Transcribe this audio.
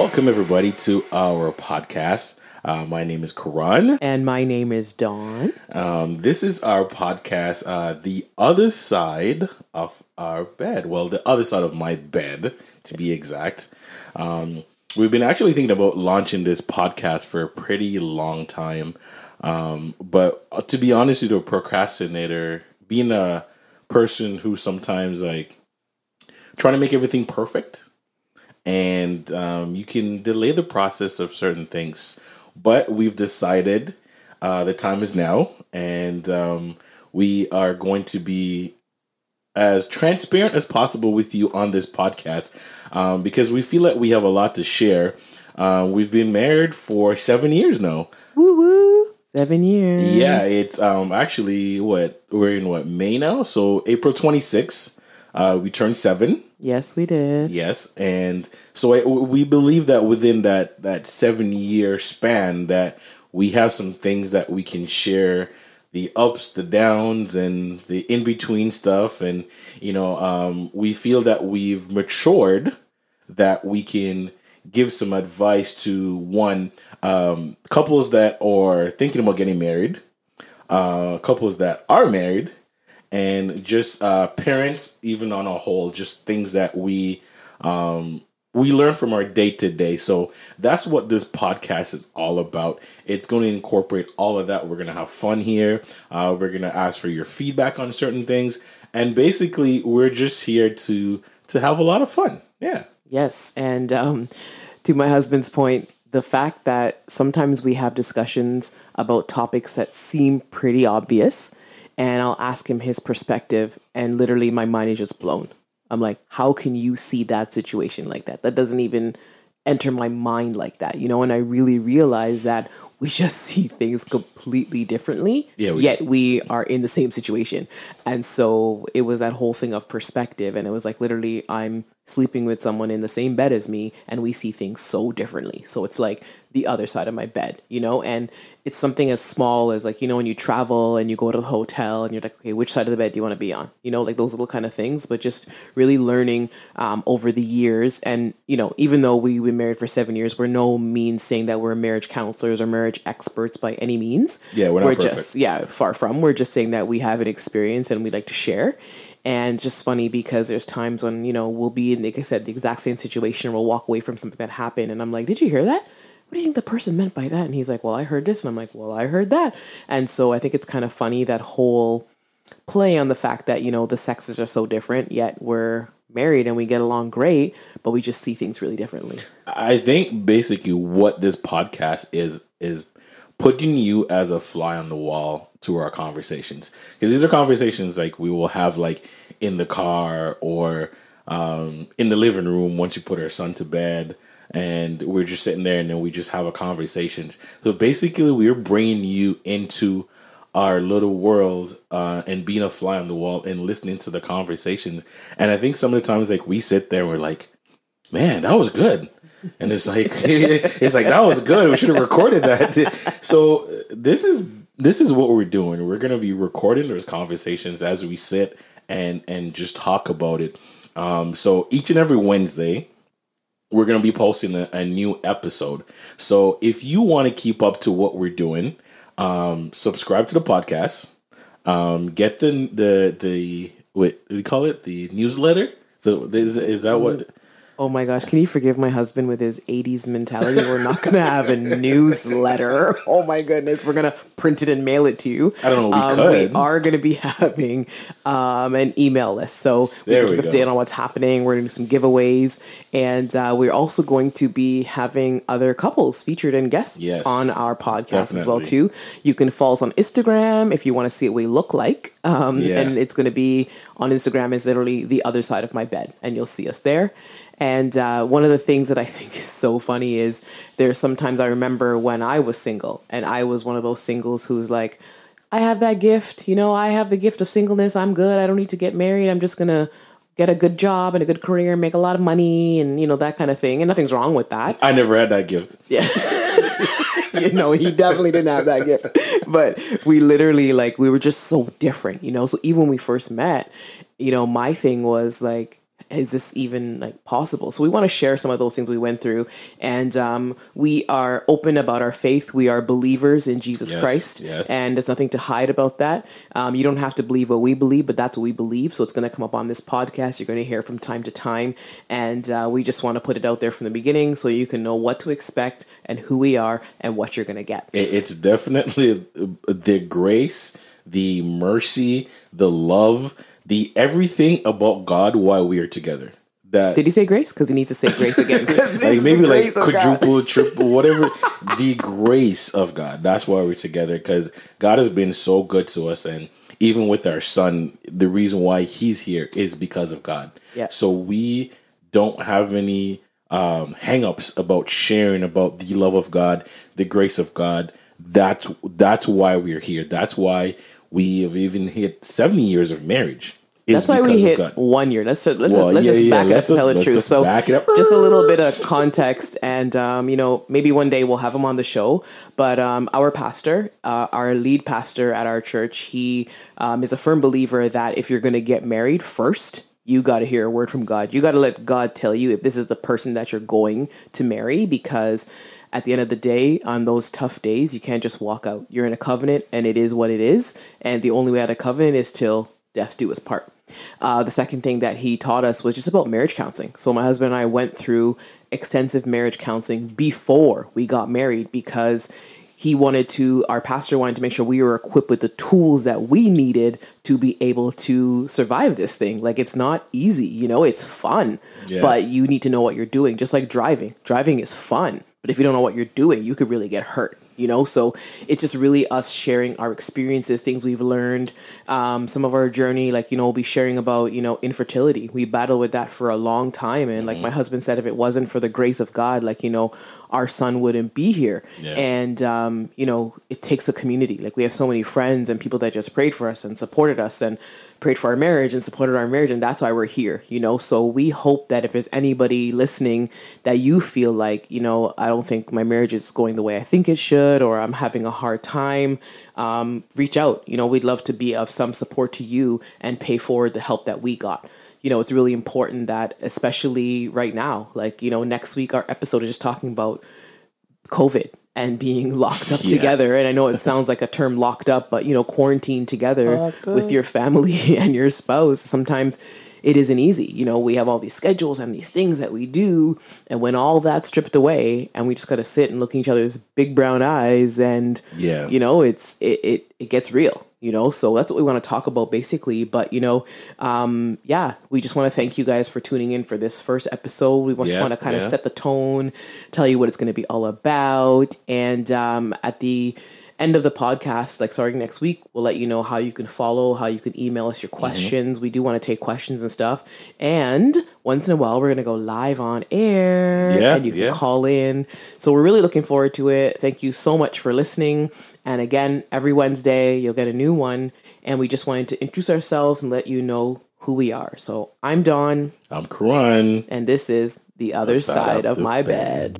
welcome everybody to our podcast. Uh, my name is Karan. And my name is Dawn. Um, this is our podcast, uh, The Other Side of Our Bed. Well, the other side of my bed, to be exact. Um, we've been actually thinking about launching this podcast for a pretty long time. Um, but uh, to be honest with you, a procrastinator, being a person who sometimes like trying to make everything perfect and um, you can delay the process of certain things. But we've decided uh, the time is now, and um, we are going to be as transparent as possible with you on this podcast um, because we feel that we have a lot to share. Uh, we've been married for seven years now. Woo woo. Seven years. Yeah, it's um actually what we're in what May now, so April twenty sixth, uh, we turned seven. Yes, we did. Yes, and so I, we believe that within that that seven year span, that we have some things that we can share, the ups, the downs, and the in between stuff, and you know, um, we feel that we've matured, that we can give some advice to one um, couples that are thinking about getting married, uh, couples that are married, and just uh, parents, even on a whole, just things that we um, we learn from our day to day. So that's what this podcast is all about. It's going to incorporate all of that. We're going to have fun here. Uh, we're going to ask for your feedback on certain things, and basically, we're just here to to have a lot of fun. Yeah. Yes, and um, to my husband's point, the fact that sometimes we have discussions about topics that seem pretty obvious, and I'll ask him his perspective, and literally my mind is just blown. I'm like, how can you see that situation like that? That doesn't even enter my mind like that, you know? And I really realize that we just see things completely differently, Yeah, we- yet we are in the same situation. And so it was that whole thing of perspective. And it was like literally, I'm sleeping with someone in the same bed as me, and we see things so differently. So it's like the other side of my bed, you know? And it's something as small as like, you know, when you travel and you go to the hotel and you're like, okay, which side of the bed do you want to be on? You know, like those little kind of things, but just really learning um, over the years. And, you know, even though we've been married for seven years, we're no means saying that we're marriage counselors or marriage experts by any means. Yeah, we're not perfect. just, yeah, far from. We're just saying that we have an experience and we'd like to share. And just funny because there's times when, you know, we'll be in, like I said, the exact same situation. We'll walk away from something that happened. And I'm like, did you hear that? What do you think the person meant by that? And he's like, well, I heard this. And I'm like, well, I heard that. And so I think it's kind of funny that whole play on the fact that, you know, the sexes are so different, yet we're married and we get along great, but we just see things really differently. I think basically what this podcast is is putting you as a fly on the wall to our conversations. Because these are conversations like we will have like in the car or um, in the living room once you put our son to bed and we're just sitting there and then we just have a conversation. So basically we're bringing you into our little world uh, and being a fly on the wall and listening to the conversations. And i think some of the times like we sit there we're like man that was good and it's like it's like that was good. We should have recorded that. So this is this is what we're doing. We're to be recording those conversations as we sit and and just talk about it. Um so each and every wednesday we're to be posting a, a new episode. So if you want to keep up to what we're doing um subscribe to the podcast. Um get the the the what do we call it? The newsletter? So is, is that what Oh my gosh, can you forgive my husband with his 80s mentality? We're not going to have a newsletter. Oh my goodness, we're going to print it and mail it to you. I don't know, we um, could. We are going to be having um, an email list. So we There can keep go. update on what's happening. We're going to do some giveaways. And uh, we're also going to be having other couples featured and guests Yes. on our podcast as well, too. You can follow us on Instagram if you want to see what we look like. Um, Yeah. And it's going to be on Instagram is literally the other side of my bed, and you'll see us there. And uh, one of the things that I think is so funny is there's sometimes I remember when I was single, and I was one of those singles who's like, I have that gift, you know, I have the gift of singleness. I'm good. I don't need to get married. I'm just gonna get a good job and a good career and make a lot of money and you know that kind of thing. And nothing's wrong with that. i never had that gift Yeah. you know, he definitely didn't have that gift. But we literally like we were just so different, you know. So even when we first met, you know, my thing was like is this even like possible? So we want to share some of those things we went through, and um, we are open about our faith. We are believers in Jesus Yes, Christ, yes. and there's nothing to hide about that. Um, you don't have to believe what we believe, but that's what we believe. So it's going to come up on this podcast. You're going to hear from time to time, and uh, we just want to put it out there from the beginning so you can know what to expect and who we are and what you're going to get. It's definitely the grace, the mercy, the love, the everything about God while we are together. That Did he say grace? Because he needs to say grace again. like maybe like grace God. quadruple, triple, whatever. the grace of God. That's why we're together because God has been so good to us, and even with our son, the reason why he's here is because of God. Yeah. So we don't have any um, hangups about sharing about the love of God, the grace of God. That's that's why we're here. That's why we have even hit seventy years of marriage. That's why we hit God. one year. Let's let's, Well, let's yeah, just yeah, back it up let's to just- tell the truth. So back it up. just a little bit of context, and um, you know maybe one day we'll have him on the show. But um, our pastor, uh, our lead pastor at our church, he um, is a firm believer that if you're going to get married first. You got to hear a word from God. You got to let God tell you if this is the person that you're going to marry because at the end of the day, on those tough days, you can't just walk out. You're in a covenant and it is what it is. And the only way out of covenant is till death do us part. Uh, the second thing that he taught us was just about marriage counseling. So my husband and I went through extensive marriage counseling before we got married because he wanted to our pastor wanted to make sure we were equipped with the tools that we needed to be able to survive this thing like it's not easy you know it's fun Yeah. but you need to know what you're doing just like driving driving is fun but if you don't know what you're doing you could really get hurt you know? So it's just really us sharing our experiences things we've learned um, some of our journey like you know we'll be sharing about you know infertility. We battled with that for a long time and like my husband said if it wasn't for the grace of god like you know our son wouldn't be here. Yeah. and um, you know it takes a community. Like we have so many friends and people that just prayed for us and supported us and prayed for our marriage and supported our marriage and that's why we're here you know? So we hope that if there's anybody listening that you feel like you know i don't think my marriage is going the way i think it should or i'm having a hard time um, reach out. You know we'd love to be of some support to you and pay forward the help that we got you know, it's really important that, especially right now, like, you know, next week our episode is just talking about COVID and being locked up Yeah. together. And I know it sounds like a term locked up, but, you know, quarantined together with your family and your spouse. Sometimes it isn't easy. You know, we have all these schedules and these things that we do. And when all that's stripped away and we just got to sit and look in each other's big brown eyes and, Yeah. you know, it's, it, it, it gets real. You know, so that's what we want to talk about basically. But you know, um, yeah, we just want to thank you guys for tuning in for this first episode. We just Yeah, want to kind of set the tone, tell you what it's going to be all about, and um, at the end of the podcast, like starting next week, we'll let you know how you can follow, how you can email us your mm-hmm. questions. We do want to take questions and stuff, and once in a while, we're going to go live on air, Yeah, and you can yeah. call in. So we're really looking forward to it. Thank you so much for listening. And again, every Wednesday you'll get a new one. And we just wanted to introduce ourselves and let you know who we are. So I'm Dawn, I'm Karan. and this is the other side, of, my bed.